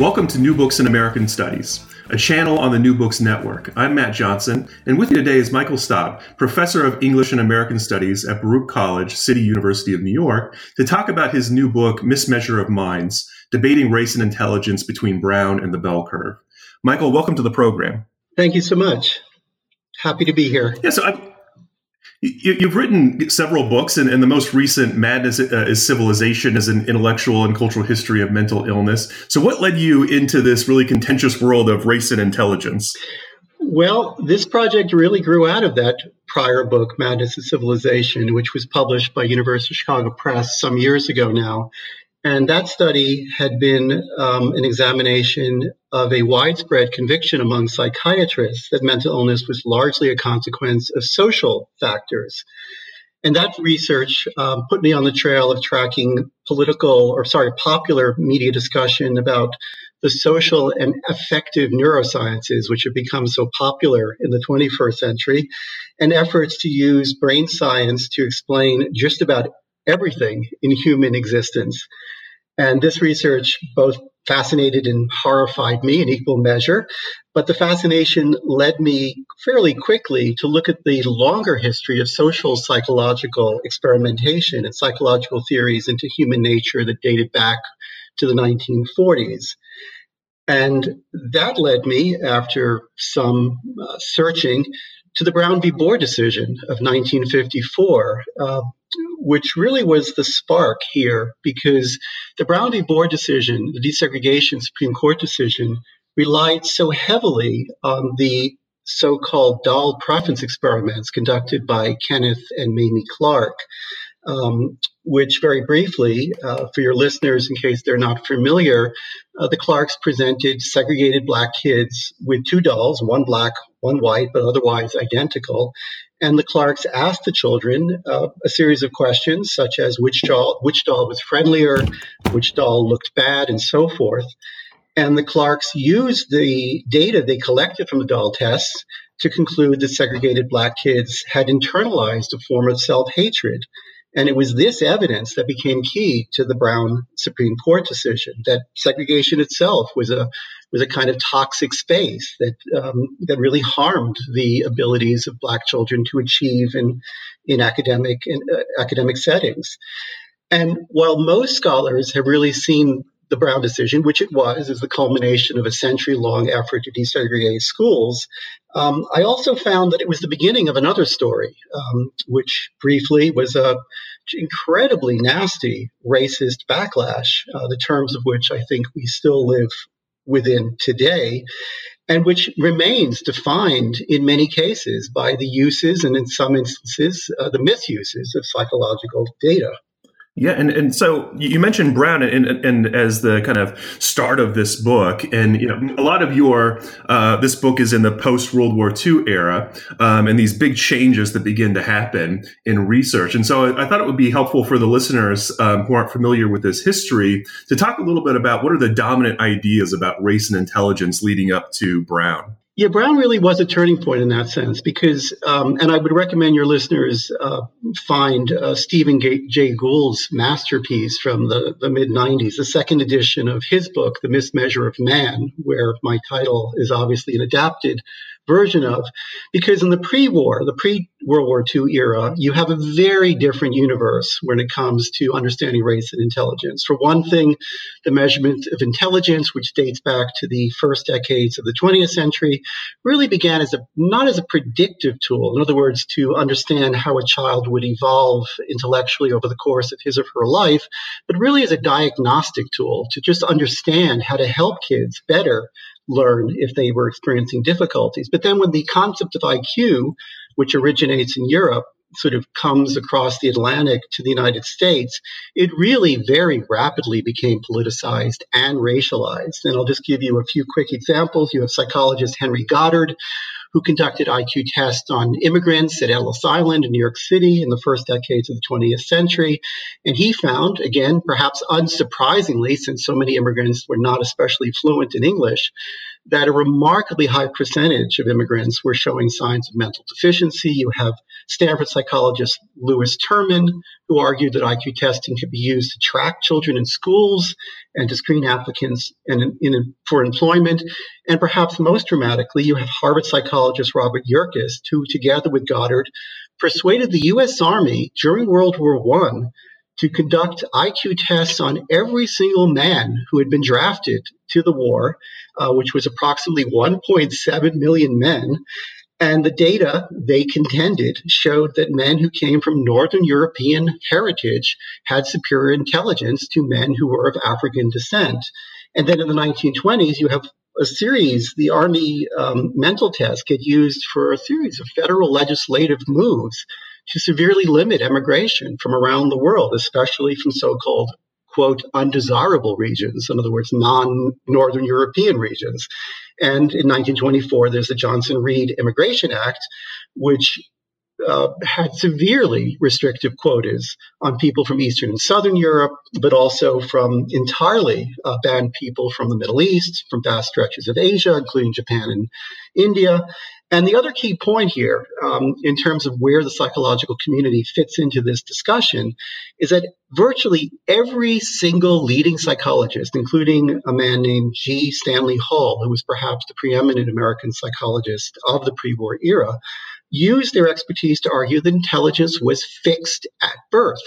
Welcome to New Books in American Studies, a channel on the New Books Network. I'm Matt Johnson, and with me today is Michael Staub, professor of English and American Studies at Baruch College, City University of New York, to talk about his new book, Mismeasure of Minds Debating Race and Intelligence Between Brown and the Bell Curve. Michael, welcome to the program. Thank you so much. Happy to be here. Yeah, so I, you, have written several books, and, and, the most recent, Madness uh, is Civilization, is an intellectual and cultural history of mental illness. So, what led you into this really contentious world of race and intelligence? Well, this project really grew out of that prior book, Madness is Civilization, which was published by University of Chicago Press some years ago now. And that study had been um, an examination of a widespread conviction among psychiatrists that mental illness was largely a consequence of social factors. And that research um, put me on the trail of tracking political, or sorry, popular media discussion about the social and affective neurosciences, which have become so popular in the 21st century, and efforts to use brain science to explain just about everything in human existence. And this research both fascinated and horrified me in equal measure. But the fascination led me fairly quickly to look at the longer history of social psychological experimentation and psychological theories into human nature that dated back to the 1940s. And that led me, after some uh, searching, to the Brown v. Board decision of 1954, uh, which really was the spark here because the Brown v. Board decision, the desegregation Supreme Court decision, relied so heavily on the so called doll preference experiments conducted by Kenneth and Mamie Clark. Um, which, very briefly, uh, for your listeners, in case they're not familiar, uh, the Clarks presented segregated black kids with two dolls, one black, one white, but otherwise identical. And the Clarks asked the children uh, a series of questions, such as which doll, which doll was friendlier, which doll looked bad, and so forth. And the Clarks used the data they collected from the doll tests to conclude that segregated black kids had internalized a form of self hatred and it was this evidence that became key to the Brown Supreme Court decision that segregation itself was a was a kind of toxic space that um, that really harmed the abilities of Black children to achieve in in academic in, uh, academic settings. And while most scholars have really seen the Brown decision, which it was, as the culmination of a century long effort to desegregate schools, um, I also found that it was the beginning of another story, um, which briefly was a incredibly nasty racist backlash, uh, the terms of which I think we still live within today, and which remains defined in many cases by the uses and in some instances uh, the misuses of psychological data. Yeah, and, and so you mentioned Brown and, and, and as the kind of start of this book, and you know a lot of your uh, this book is in the post World War II era, um, and these big changes that begin to happen in research. And so I, I thought it would be helpful for the listeners um, who aren't familiar with this history to talk a little bit about what are the dominant ideas about race and intelligence leading up to Brown. Yeah, Brown really was a turning point in that sense because, um, and I would recommend your listeners uh, find uh, Stephen Jay Gould's masterpiece from the, the mid 90s, the second edition of his book, The Mismeasure of Man, where my title is obviously an adapted version of, because in the pre-war, the pre-World War II era, you have a very different universe when it comes to understanding race and intelligence. For one thing, the measurement of intelligence, which dates back to the first decades of the 20th century, really began as a not as a predictive tool. In other words, to understand how a child would evolve intellectually over the course of his or her life, but really as a diagnostic tool to just understand how to help kids better learn if they were experiencing difficulties. But then when the concept of IQ, which originates in Europe, sort of comes across the Atlantic to the United States, it really very rapidly became politicized and racialized. And I'll just give you a few quick examples. You have psychologist Henry Goddard, who conducted IQ tests on immigrants at Ellis Island in New York City in the first decades of the 20th century. And he found, again, perhaps unsurprisingly, since so many immigrants were not especially fluent in English, that a remarkably high percentage of immigrants were showing signs of mental deficiency. You have Stanford psychologist Lewis Terman, who argued that IQ testing could be used to track children in schools and to screen applicants in, for employment. And perhaps most dramatically, you have Harvard psychologist Robert Yerkes, who, together with Goddard, persuaded the U.S. Army during World War I to conduct IQ tests on every single man who had been drafted to the war, uh, which was approximately 1.7 million men. And the data they contended showed that men who came from Northern European heritage had superior intelligence to men who were of African descent. And then in the 1920s, you have a series, the Army um, mental test get used for a series of federal legislative moves to severely limit immigration from around the world, especially from so called quote, undesirable regions, in other words, non Northern European regions. And in 1924, there's the Johnson Reed Immigration Act, which uh, had severely restrictive quotas on people from Eastern and Southern Europe, but also from entirely uh, banned people from the Middle East, from vast stretches of Asia, including Japan and India. And the other key point here, um, in terms of where the psychological community fits into this discussion, is that virtually every single leading psychologist, including a man named G. Stanley Hall, who was perhaps the preeminent American psychologist of the pre war era, used their expertise to argue that intelligence was fixed at birth.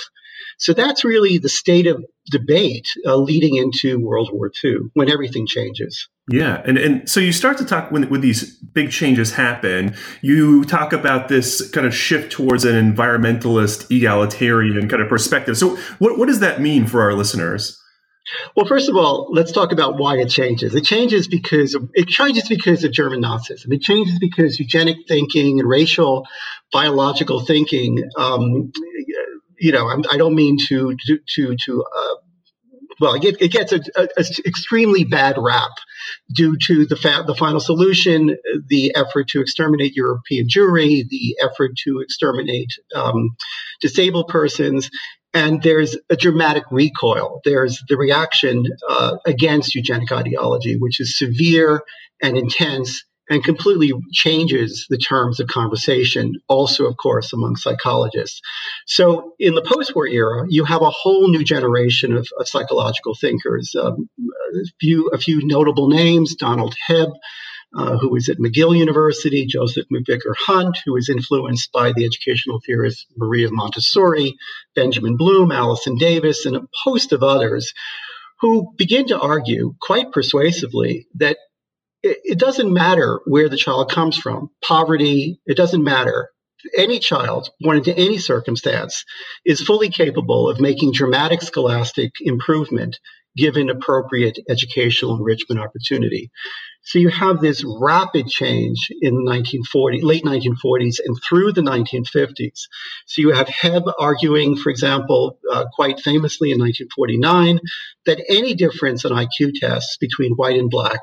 So that's really the state of debate uh, leading into World War II when everything changes. Yeah, and and so you start to talk when when these big changes happen. You talk about this kind of shift towards an environmentalist, egalitarian kind of perspective. So what what does that mean for our listeners? Well, first of all, let's talk about why it changes. It changes because of, it changes because of German Nazism. It changes because eugenic thinking and racial biological thinking. Um, you know, I, I don't mean to to to, to uh, well, it, it gets an extremely bad rap due to the fa- the final solution, the effort to exterminate European Jewry, the effort to exterminate um, disabled persons, and there's a dramatic recoil. There's the reaction uh, against eugenic ideology, which is severe and intense and completely changes the terms of conversation, also, of course, among psychologists. So, in the post war era, you have a whole new generation of, of psychological thinkers. Um, a, few, a few notable names Donald Hebb. Uh, who was at McGill University, Joseph McVicker Hunt, who was influenced by the educational theorist Maria Montessori, Benjamin Bloom, Allison Davis, and a host of others who begin to argue quite persuasively that it, it doesn't matter where the child comes from, poverty, it doesn't matter. Any child born into any circumstance is fully capable of making dramatic scholastic improvement given appropriate educational enrichment opportunity. So you have this rapid change in 1940, late 1940s and through the 1950s. So you have Hebb arguing, for example, uh, quite famously in 1949, that any difference in IQ tests between white and black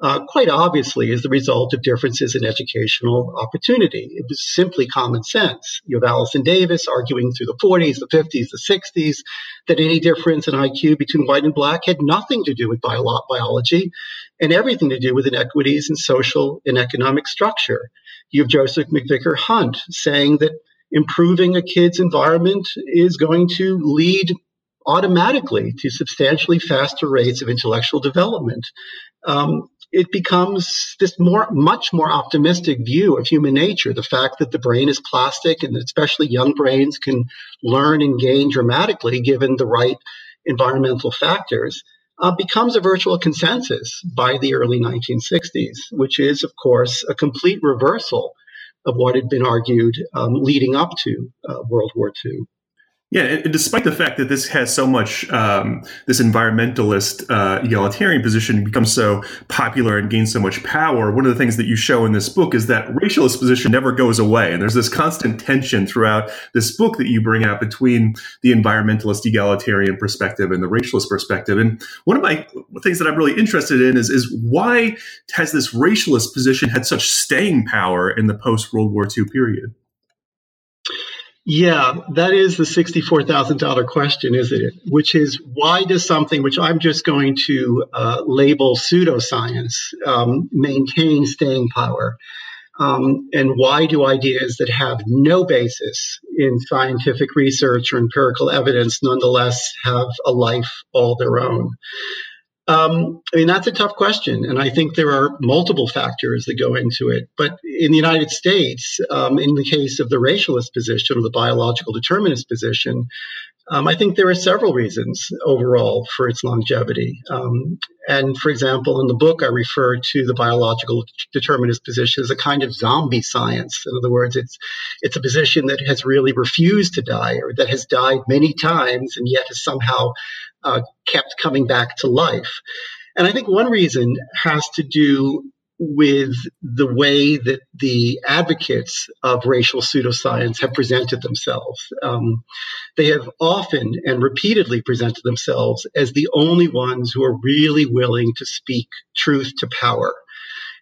uh, quite obviously is the result of differences in educational opportunity. It was simply common sense. You have Allison Davis arguing through the 40s, the 50s, the 60s that any difference in IQ between white and black had nothing to do with bio- biology and everything to do with inequities in social and economic structure. You have Joseph McVicker Hunt saying that improving a kid's environment is going to lead automatically to substantially faster rates of intellectual development. Um, it becomes this more, much more optimistic view of human nature. The fact that the brain is plastic and especially young brains can learn and gain dramatically given the right environmental factors uh, becomes a virtual consensus by the early 1960s, which is, of course, a complete reversal of what had been argued um, leading up to uh, World War II. Yeah, and despite the fact that this has so much, um, this environmentalist uh, egalitarian position becomes so popular and gains so much power, one of the things that you show in this book is that racialist position never goes away. And there's this constant tension throughout this book that you bring out between the environmentalist egalitarian perspective and the racialist perspective. And one of my things that I'm really interested in is, is why has this racialist position had such staying power in the post World War II period? Yeah, that is the $64,000 question, isn't it? Which is why does something which I'm just going to uh, label pseudoscience um, maintain staying power? Um, and why do ideas that have no basis in scientific research or empirical evidence nonetheless have a life all their own? Um, I mean, that's a tough question. And I think there are multiple factors that go into it. But in the United States, um, in the case of the racialist position or the biological determinist position, um, I think there are several reasons overall for its longevity. Um, and for example, in the book, I refer to the biological determinist position as a kind of zombie science. In other words, it's it's a position that has really refused to die or that has died many times and yet has somehow uh, kept coming back to life. And I think one reason has to do with the way that the advocates of racial pseudoscience have presented themselves. Um, they have often and repeatedly presented themselves as the only ones who are really willing to speak truth to power.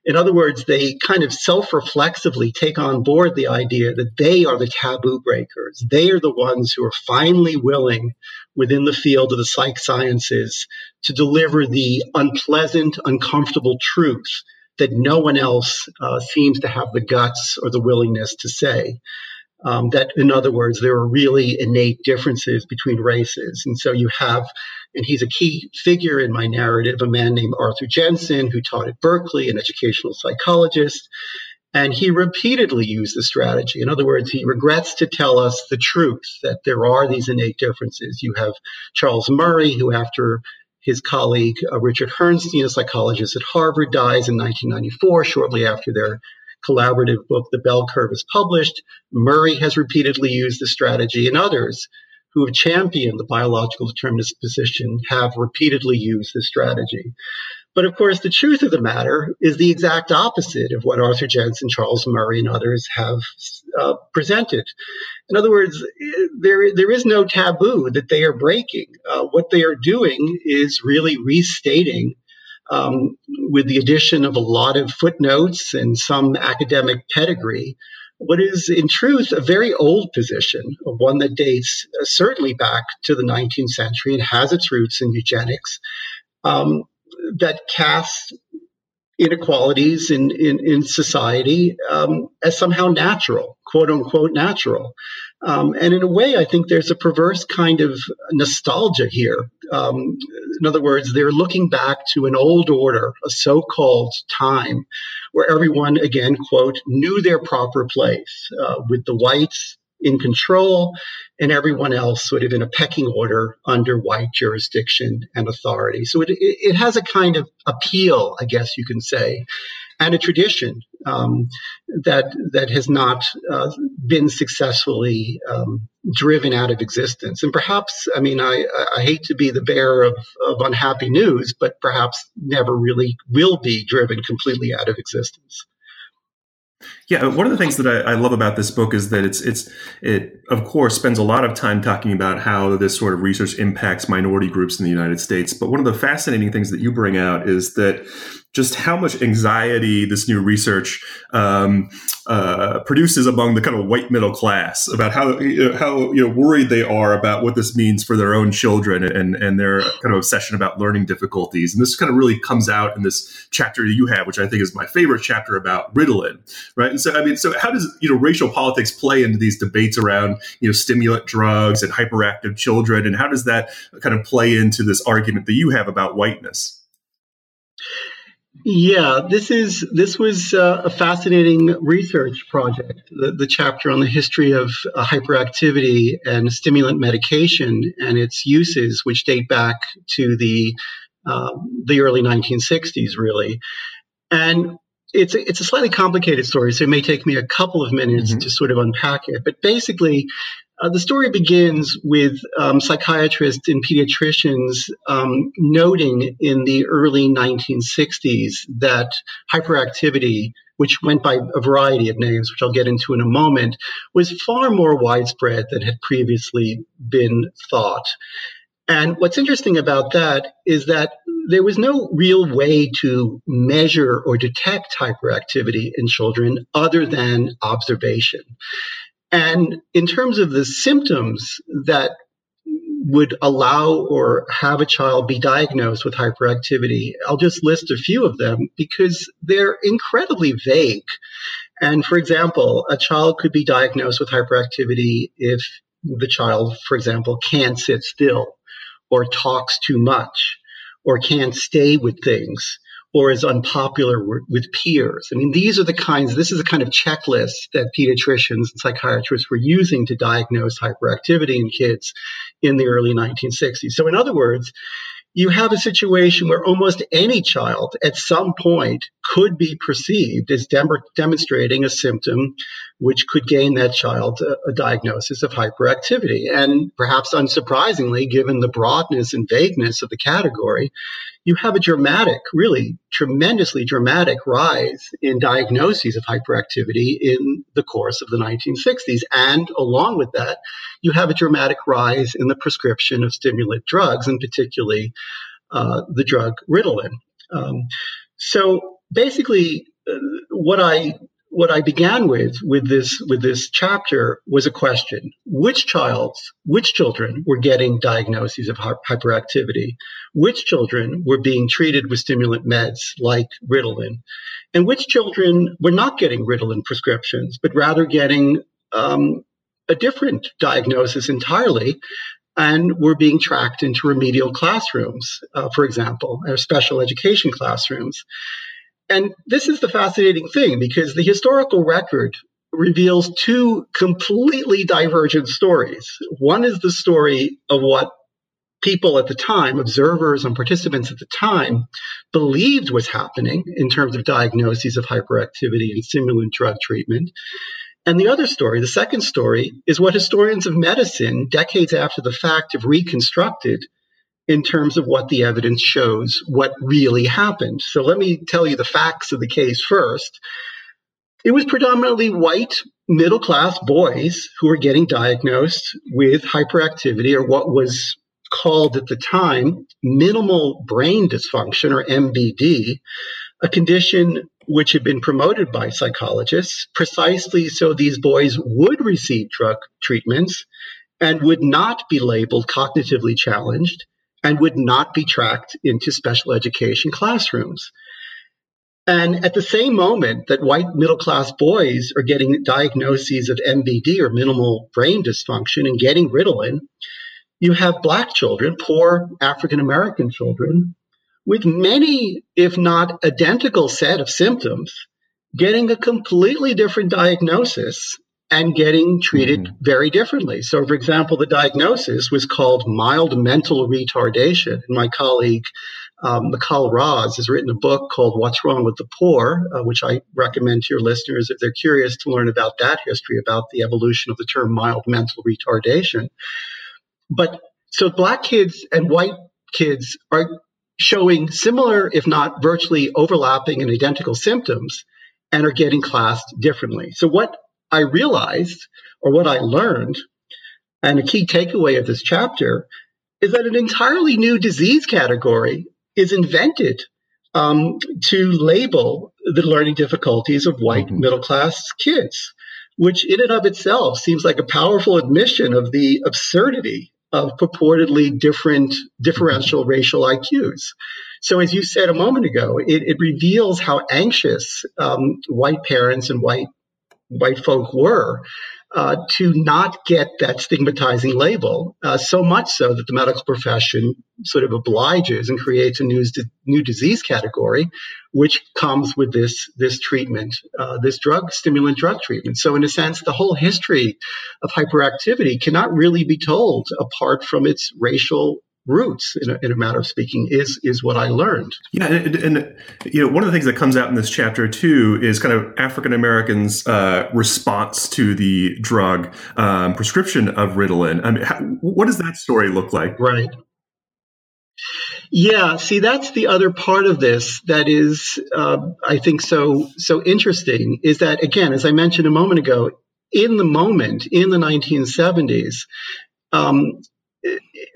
In other words, they kind of self reflexively take on board the idea that they are the taboo breakers. They are the ones who are finally willing within the field of the psych sciences to deliver the unpleasant, uncomfortable truth that no one else uh, seems to have the guts or the willingness to say. Um, that, in other words, there are really innate differences between races. And so you have, and he's a key figure in my narrative, a man named Arthur Jensen, who taught at Berkeley, an educational psychologist. And he repeatedly used the strategy. In other words, he regrets to tell us the truth that there are these innate differences. You have Charles Murray, who, after his colleague uh, Richard Herrnstein, a psychologist at Harvard, dies in 1994, shortly after their collaborative book, The Bell Curve, is published. Murray has repeatedly used the strategy, and others who have championed the biological determinist position have repeatedly used this strategy. But of course, the truth of the matter is the exact opposite of what Arthur Jensen, Charles Murray, and others have uh, presented. In other words, there, there is no taboo that they are breaking. Uh, what they are doing is really restating um, with the addition of a lot of footnotes and some academic pedigree, what is in truth a very old position, one that dates uh, certainly back to the 19th century and has its roots in eugenics, um, that casts inequalities in, in, in society um, as somehow natural, quote unquote natural. Um, and in a way, I think there's a perverse kind of nostalgia here. Um, in other words, they're looking back to an old order, a so called time where everyone, again, quote, knew their proper place, uh, with the whites in control, and everyone else sort of in a pecking order under white jurisdiction and authority. So it, it has a kind of appeal, I guess you can say, and a tradition um, that that has not uh, been successfully um, driven out of existence. And perhaps, I mean, I, I hate to be the bearer of, of unhappy news, but perhaps never really will be driven completely out of existence. Yeah, one of the things that I, I, love about this book is that it's it's it of course spends a lot of time talking about how this sort of research impacts minority groups in the United States. But one of the fascinating things that you bring out is that just how much anxiety this new research um, uh, produces among the kind of white middle class about how you know, how you know worried they are about what this means for their own children and and their kind of obsession about learning difficulties. And this kind of really comes out in this chapter you have, which I think is my favorite chapter about Ritalin, right? And so I mean, so how does you know racial politics play into these debates around you know stimulant drugs and hyperactive children, and how does that kind of play into this argument that you have about whiteness? Yeah, this is this was uh, a fascinating research project. The, the, chapter on the history of uh, hyperactivity and stimulant medication and its uses, which date back to the uh, the early 1960s, really. And it's a, it's a slightly complicated story, so it may take me a couple of minutes mm-hmm. to sort of unpack it. But basically, uh, the story begins with um, psychiatrists and pediatricians um, noting in the early 1960s that hyperactivity, which went by a variety of names, which I'll get into in a moment, was far more widespread than had previously been thought. And what's interesting about that is that there was no real way to measure or detect hyperactivity in children other than observation. And in terms of the symptoms that would allow or have a child be diagnosed with hyperactivity, I'll just list a few of them because they're incredibly vague. And for example, a child could be diagnosed with hyperactivity if the child, for example, can't sit still or talks too much or can't stay with things or is unpopular with peers. I mean, these are the kinds, this is the kind of checklist that pediatricians and psychiatrists were using to diagnose hyperactivity in kids in the early 1960s. So, in other words, you have a situation where almost any child at some point could be perceived as dem- demonstrating a symptom which could gain that child a, a, diagnosis of hyperactivity. And perhaps unsurprisingly, given the broadness and vagueness of the category, you have a dramatic, really tremendously dramatic rise in diagnoses of hyperactivity in the course of the 1960s. And along with that, you have a dramatic rise in the prescription of stimulant drugs, and particularly uh, the drug Ritalin. Um, so basically, uh, what I what I began with with this with this chapter was a question: which child, which children were getting diagnoses of hyperactivity? Which children were being treated with stimulant meds like Ritalin, and which children were not getting Ritalin prescriptions, but rather getting um, a different diagnosis entirely? And were being tracked into remedial classrooms, uh, for example, or special education classrooms. And this is the fascinating thing because the historical record reveals two completely divergent stories. One is the story of what people at the time, observers and participants at the time, believed was happening in terms of diagnoses of hyperactivity and stimulant drug treatment. And the other story, the second story, is what historians of medicine, decades after the fact, have reconstructed in terms of what the evidence shows what really happened. So let me tell you the facts of the case first. It was predominantly white middle class boys who were getting diagnosed with hyperactivity or what was called at the time minimal brain dysfunction or MBD, a condition which had been promoted by psychologists precisely so these boys would receive drug treatments and would not be labeled cognitively challenged and would not be tracked into special education classrooms. And at the same moment that white middle class boys are getting diagnoses of MBD or minimal brain dysfunction and getting Ritalin, you have black children, poor African American children, with many, if not identical set of symptoms, getting a completely different diagnosis and getting treated mm-hmm. very differently. So, for example, the diagnosis was called mild mental retardation. And my colleague, um, Mical Raz, has written a book called What's Wrong with the Poor, uh, which I recommend to your listeners if they're curious to learn about that history, about the evolution of the term mild mental retardation. But so black kids and white kids are showing similar, if not virtually overlapping and identical symptoms and are getting classed differently. So, what I realized or what I learned, and a key takeaway of this chapter, is that an entirely new disease category is invented um, to label the learning difficulties of white mm-hmm. middle class kids, which in and of itself seems like a powerful admission of the absurdity of purportedly different differential racial IQs. So, as you said a moment ago, it, it reveals how anxious um, white parents and white white folk were uh, to not get that stigmatizing label, uh, so much so that the medical profession sort of obliges and creates a new, new disease category, which comes with this, this treatment, uh, this drug, stimulant drug treatment. So, in a sense, the whole history of hyperactivity cannot really be told apart from its racial roots in a, in a, matter of speaking is is what I learned. Yeah, and, and, you know one of the things that comes out in this chapter too is kind of African Americans' uh, response to the drug um, prescription of Ritalin. I mean, how, what does that story look like? Right. Yeah, see, that's the other part of this that is, uh, I think, so so interesting. Is that again, as I mentioned a moment ago, in the moment in the 1970s, um,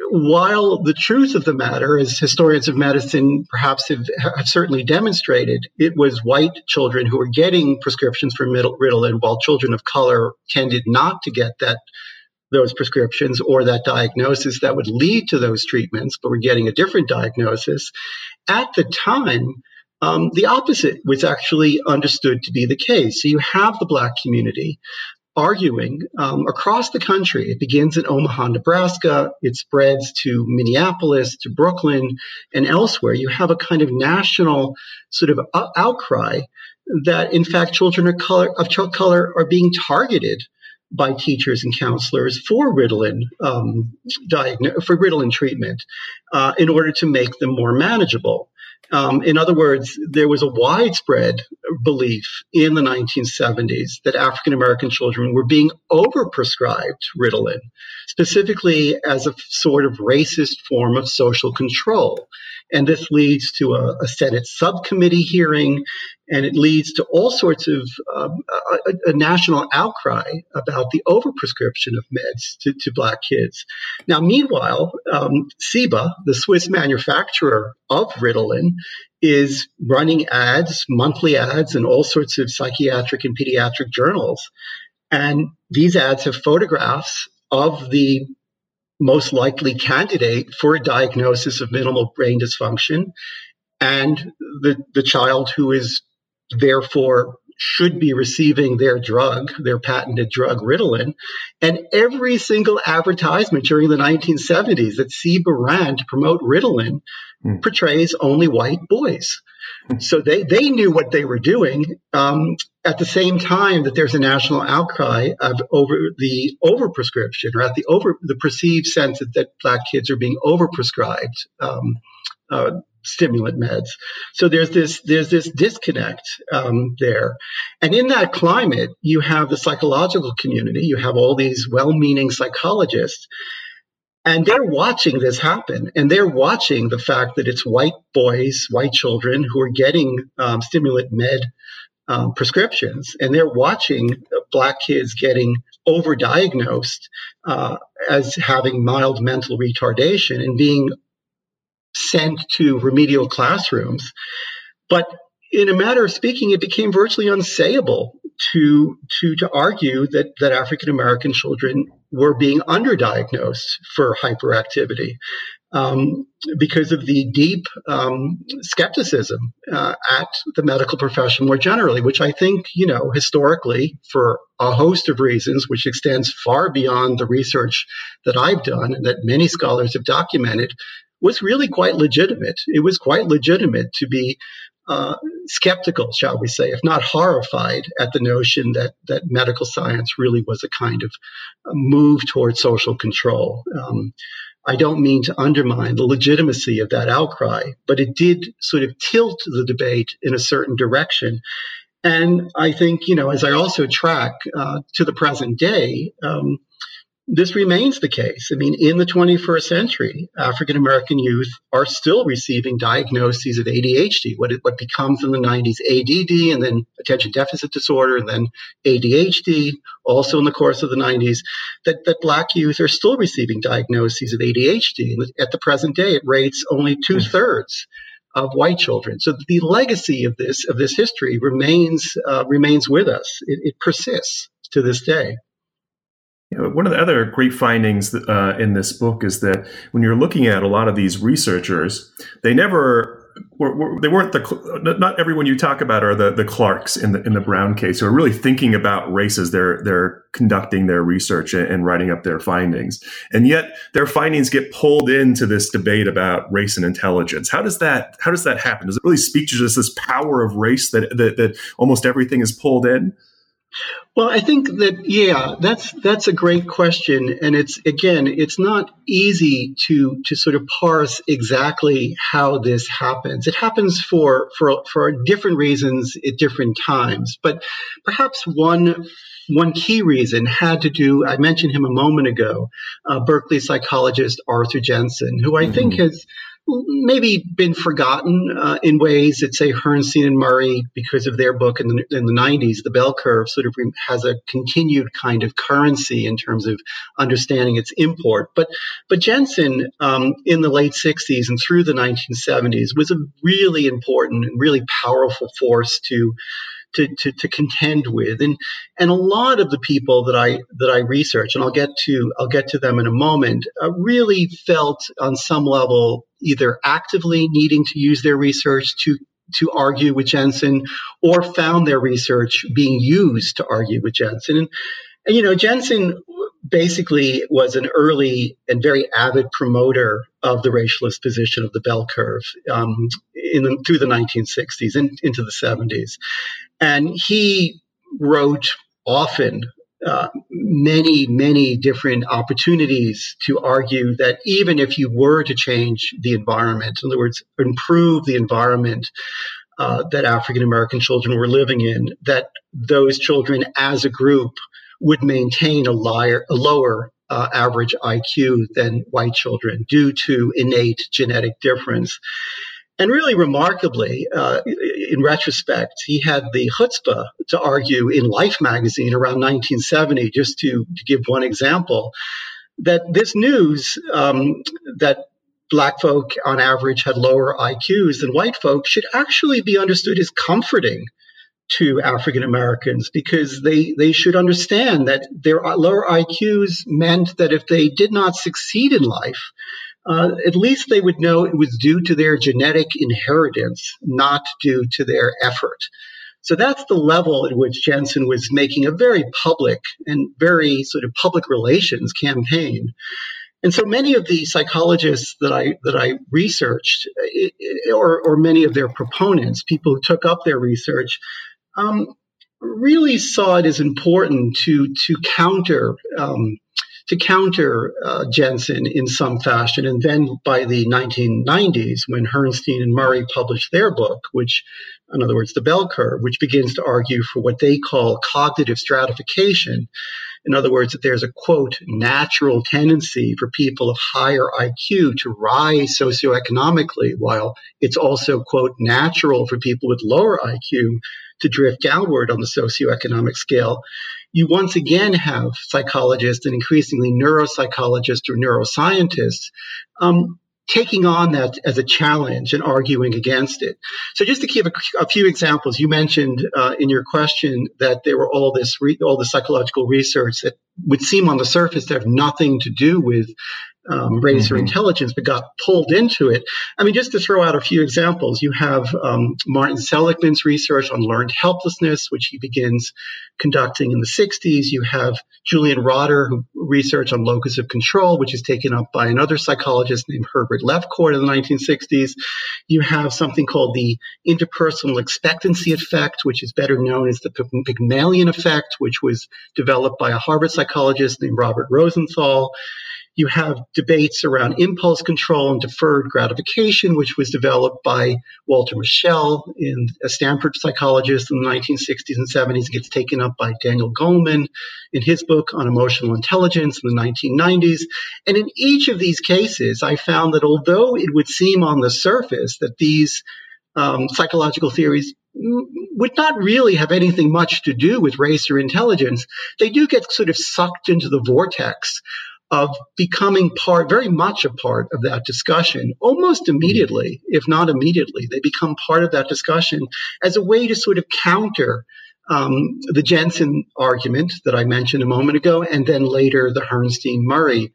while the truth of the matter, as historians of medicine perhaps have, have, certainly demonstrated, it was white children who were getting prescriptions for Ritalin, while children of color tended not to get that those prescriptions or that diagnosis that would lead to those treatments, but were getting a different diagnosis. At the time, um, the opposite was actually understood to be the case. So you have the black community arguing um, across the country. It begins in Omaha, Nebraska. It spreads to Minneapolis, to Brooklyn, and elsewhere. You have a kind of national sort of outcry that, in fact, children of color, of color are being targeted by teachers and counselors for Ritalin um, diagn- for Ritalin treatment uh, in order to make them more manageable. Um, in other words, there was a widespread belief in the 1970s that African American children were being overprescribed Ritalin, specifically as a sort of racist form of social control. And this leads to a, a Senate subcommittee hearing, and it leads to all sorts of um, a, a, national outcry about the overprescription of meds to, to black kids. Now, meanwhile, um, Ciba, the Swiss manufacturer of Ritalin, is running ads, monthly ads, in all sorts of psychiatric and pediatric journals. And these ads have photographs of the most likely candidate for a diagnosis of minimal brain dysfunction and the, the child who is therefore should be receiving their drug, their patented drug Ritalin. And every single advertisement during the 1970s that Ciba ran to promote Ritalin mm. portrays only white boys. So they, they knew what they were doing. Um, at the same time that there's a national outcry of over the overprescription or at the over the perceived sense that, that black kids are being overprescribed um, uh, stimulant meds. So there's this there's this disconnect um, there, and in that climate, you have the psychological community. You have all these well-meaning psychologists. And they're watching this happen, and they're watching the fact that it's white boys, white children who are getting um, stimulant med um, prescriptions, and they're watching black kids getting overdiagnosed uh, as having mild mental retardation and being sent to remedial classrooms. But in a matter of speaking, it became virtually unsayable to to to argue that that African American children were being underdiagnosed for hyperactivity um, because of the deep um, skepticism uh, at the medical profession more generally, which I think, you know, historically, for a host of reasons, which extends far beyond the research that I've done and that many scholars have documented, was really quite legitimate. It was quite legitimate to be uh, skeptical, shall we say, if not horrified, at the notion that that medical science really was a kind of a move towards social control. Um, I don't mean to undermine the legitimacy of that outcry, but it did sort of tilt the debate in a certain direction. And I think, you know, as I also track uh, to the present day, um, this remains the case. I mean, in the 21st century, African American youth are still receiving diagnoses of ADHD, what, it, what becomes in the 90s ADD, and then attention deficit disorder, and then ADHD, also in the course of the 90s, that, that Black youth are still receiving diagnoses of ADHD. At the present day, it rates only two thirds of white children. So the legacy of this of this history remains uh, remains with us. It, it persists to this day. You know, one of the other great findings uh, in this book is that when you're looking at a lot of these researchers, they never were, were, they weren't the not everyone you talk about are the the Clarks in the in the Brown case who are really thinking about races. they're they're conducting their research and, writing up their findings, and yet their findings get pulled into this debate about race and intelligence. How does that how does that happen? Does it really speak to just this power of race that that, that almost everything is pulled in? Well, I think that yeah, that's that's a great question, and it's again, it's not easy to to sort of parse exactly how this happens. It happens for for for different reasons at different times, but perhaps one one key reason had to do. I mentioned him a moment ago, uh, Berkeley psychologist Arthur Jensen, who I mm-hmm. think has maybe been forgotten uh, in ways that say Herrnstein and Murray, because of their book in the, in the 90s, the bell curve sort of has a continued kind of currency in terms of understanding its import. But but Jensen um, in the late 60s and through the 1970s was a really important and really powerful force to to, to, to, contend with. And and a lot of the people that I that I research, and I'll get to I'll get to them in a moment, uh, really felt on some level either actively needing to use their research to to argue with Jensen, or found their research being used to argue with Jensen. And, and you know, Jensen basically was an early and very avid promoter of the racialist position of the bell curve um, the, through the 1960s and into the 70s. And he wrote often uh, many, many different opportunities to argue that even if you were to change the environment, in other words, improve the environment uh, that African American children were living in, that those children as a group would maintain a, liar, a lower uh, average IQ than white children due to innate genetic difference. And really remarkably, uh, in retrospect, he had the chutzpah to argue in Life magazine around 1970, just to, to give one example, that this news um, that black folk on average had lower IQs than white folk should actually be understood as comforting to African Americans because they, they should understand that their lower IQs meant that if they did not succeed in life, uh, at least they would know it was due to their genetic inheritance, not due to their effort. So that's the level at which Jensen was making a very public and very sort of public relations campaign. And so many of the psychologists that I that I researched, or, or many of their proponents, people who took up their research, um, really saw it as important to to counter um, to counter uh, Jensen in some fashion. And then by the 1990s, when Herrnstein and Murray published their book, which, in other words, the bell curve, which begins to argue for what they call cognitive stratification. In other words, that there's a quote, natural tendency for people of higher IQ to rise socioeconomically, while it's also, quote, natural for people with lower IQ to drift downward on the socioeconomic scale. You once again have psychologists and increasingly neuropsychologists or neuroscientists um, taking on that as a challenge and arguing against it. So, just to give a, a few examples, you mentioned uh, in your question that there were all this re- all the psychological research that would seem on the surface to have nothing to do with um, race mm-hmm. or intelligence, but got pulled into it. I mean, just to throw out a few examples, you have um, Martin Seligman's research on learned helplessness, which he begins conducting in the 60s. You have Julian Rotter, who research on locus of control, which is taken up by another psychologist named Herbert Lefcourt in the 1960s. You have something called the interpersonal expectancy effect, which is better known as the Pygmalion effect, which was developed by a Harvard psychologist named Robert Rosenthal. You have debates around impulse control and deferred gratification, which was developed by Walter Mischel, in a Stanford psychologist in the 1960s and 70s. It gets taken up by Daniel Goleman in his book on emotional intelligence in the 1990s. And in each of these cases, I found that although it would seem on the surface that these um, psychological theories would not really have anything much to do with race or intelligence, they do get sort of sucked into the vortex of becoming part, very much a part of that discussion almost immediately, if not immediately. They become part of that discussion as a way to sort of counter um, the Jensen argument that I mentioned a moment ago, and then later the Herrnstein Murray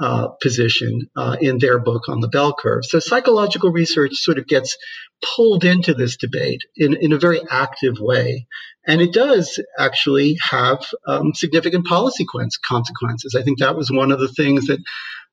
uh, position uh, in their book on the bell curve. So psychological research sort of gets pulled into this debate in, in a very active way. And it does actually have um, significant policy consequences. I think that was one of the things that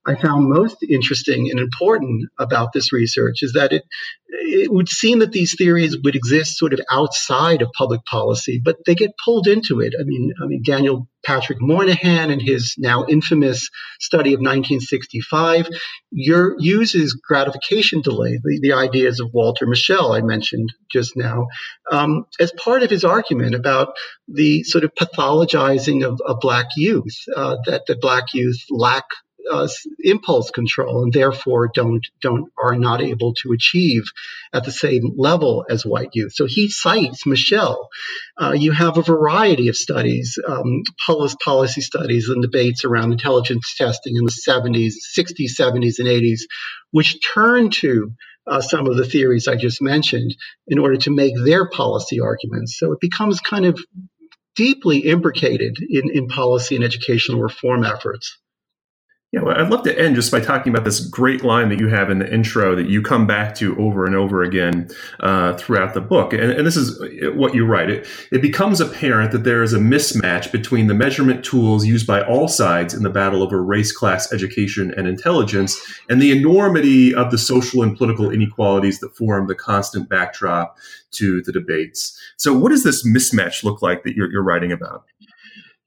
I found most interesting and important about this research is that it it would seem that these theories would exist sort of outside of public policy, but they get pulled into it. I mean, I mean Daniel Patrick Moynihan in his now infamous study of 1965 uses gratification delay, the, the ideas of Walter Mischel I mentioned just now, um, as part of his argument about the sort of pathologizing of, of black youth, uh, that, that black youth lack uh, impulse control and therefore don't don't are not able to achieve at the same level as white youth. So he cites Mischel. Uh, you have a variety of studies, um, policy studies and debates around intelligence testing in the 70s, 60s, 70s, and 80s, which turn to uh, some of the theories I just mentioned in order to make their policy arguments. So it becomes kind of deeply imbricated in, in policy and educational reform efforts. Yeah, well, I'd love to end just by talking about this great line that you have in the intro that you come back to over and over again uh, throughout the book. And, and, this is what you write. It, it becomes apparent that there is a mismatch between the measurement tools used by all sides in the battle over race, class, education, and intelligence, and the enormity of the social and political inequalities that form the constant backdrop to the debates. So, what does this mismatch look like that you're, you're writing about?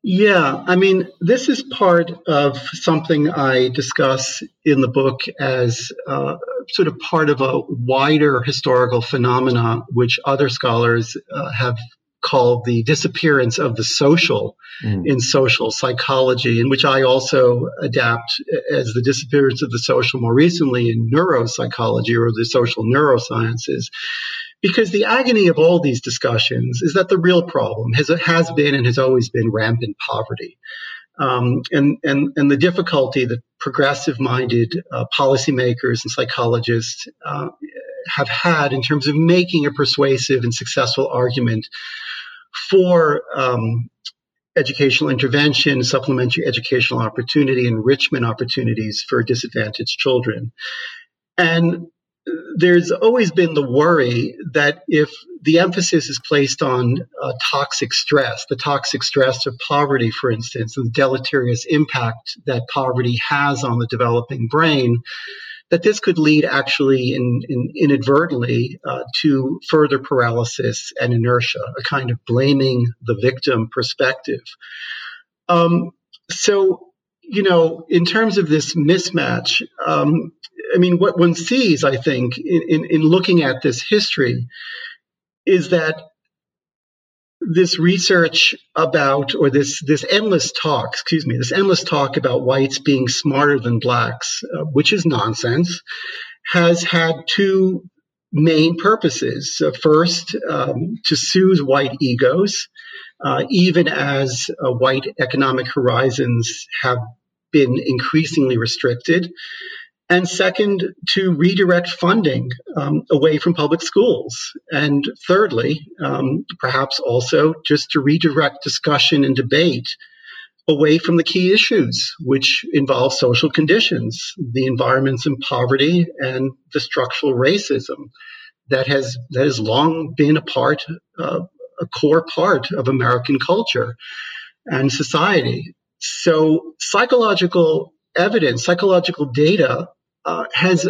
Yeah, I mean, this is part of something I discuss in the book as uh, sort of part of a wider historical phenomena, which other scholars uh, have called the disappearance of the social mm. in social psychology, in which I also adapt as the disappearance of the social more recently in neuropsychology or the social neurosciences. Because the agony of all these discussions is that the real problem has, has been and has always been rampant poverty. Um, and, and, and the difficulty that progressive minded uh, policymakers and psychologists uh, have had in terms of making a persuasive and successful argument for um, educational intervention, supplementary educational opportunity, enrichment opportunities for disadvantaged children. And there's always been the worry that if the emphasis is placed on uh, toxic stress, the toxic stress of poverty, for instance, and the deleterious impact that poverty has on the developing brain, that this could lead actually in, in inadvertently uh, to further paralysis and inertia, a kind of blaming the victim perspective. Um, so, you know, in terms of this mismatch, um, I mean, what one sees, I think, in, in, in looking at this history is that this research about, or this, this endless talk, excuse me, this endless talk about whites being smarter than blacks, uh, which is nonsense, has had two main purposes. Uh, first, um, to soothe white egos, uh, even as uh, white economic horizons have been increasingly restricted and second, to redirect funding um, away from public schools. And thirdly, um, perhaps also just to redirect discussion and debate away from the key issues, which involve social conditions, the environments in poverty, and the structural racism that has that has long been a part, uh, a core part of American culture and society. So, psychological evidence, psychological data, uh, has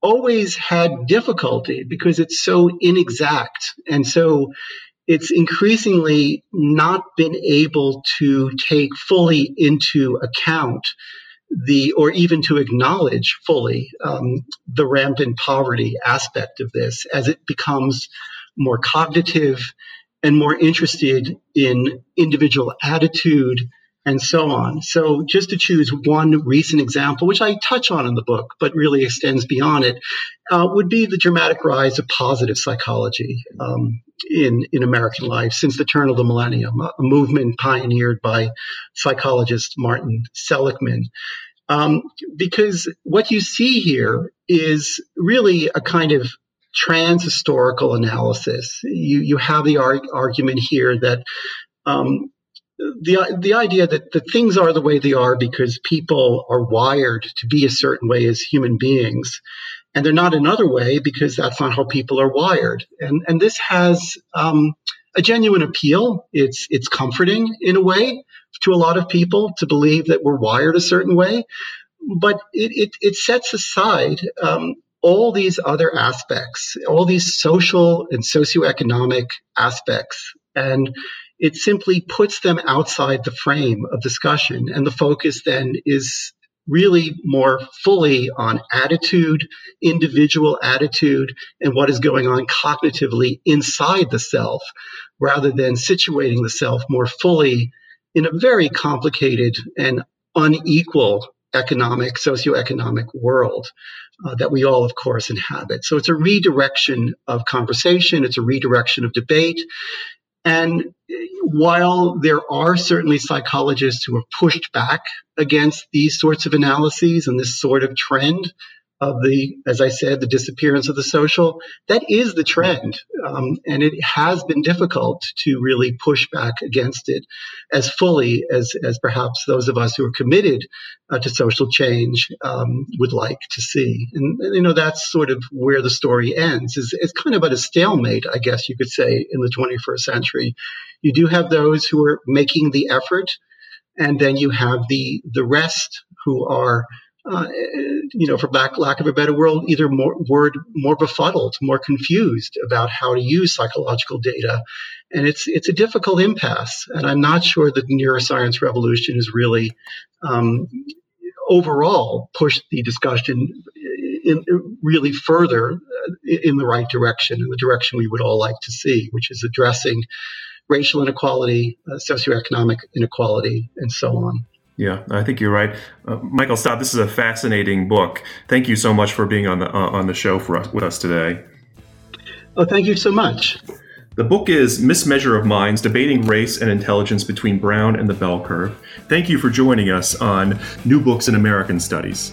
always had difficulty because it's so inexact. And so it's increasingly not been able to take fully into account the or even to acknowledge fully um, the rampant poverty aspect of this as it becomes more cognitive and more interested in individual attitude and so on. So, just to choose one recent example, which I touch on in the book, but really extends beyond it, uh, would be the dramatic rise of positive psychology um, in, in American life since the turn of the millennium, a movement pioneered by psychologist Martin Seligman. Um, because what you see here is really a kind of trans historical analysis. You, you have the argument here that um, the the idea that, that things are the way they are because people are wired to be a certain way as human beings, and they're not another way because that's not how people are wired. And and this has um, a genuine appeal. It's it's comforting in a way to a lot of people to believe that we're wired a certain way, but it it, it sets aside. Um, all these other aspects, all these social and socioeconomic aspects, and it simply puts them outside the frame of discussion. And the focus then is really more fully on attitude, individual attitude, and what is going on cognitively inside the self, rather than situating the self more fully in a very complicated and unequal economic, socioeconomic world uh, that we all, of course, inhabit. So it's a redirection of conversation, it's a redirection of debate, and while there are certainly psychologists who have pushed back against these sorts of analyses and this sort of trend, of the, as I said, the disappearance of the social. That is the trend. Um, and it has been difficult to really push back against it as fully as, as perhaps those of us who are committed uh, to social change um, would like to see. And, you know, that's sort of where the story ends. Is It's kind of at a stalemate, I guess you could say, in the 21st century. You do have those who are making the effort, and then you have the, the rest who are uh, you know, for lack, lack of a better word, either more word more befuddled, more confused about how to use psychological data, and it's it's a difficult impasse. And I'm not sure that the neuroscience revolution has really um, overall pushed the discussion in, really further uh, in the right direction, in the direction we would all like to see, which is addressing racial inequality, uh, socioeconomic inequality, and so on. Yeah, I think you're right, uh, Michael Staub. This is a fascinating book. Thank you so much for being on the uh, on the show for us with us today. Oh, thank you so much. The book is Mismeasure of Minds Debating Race and Intelligence Between Brown and the Bell Curve. Thank you for joining us on New Books in American Studies.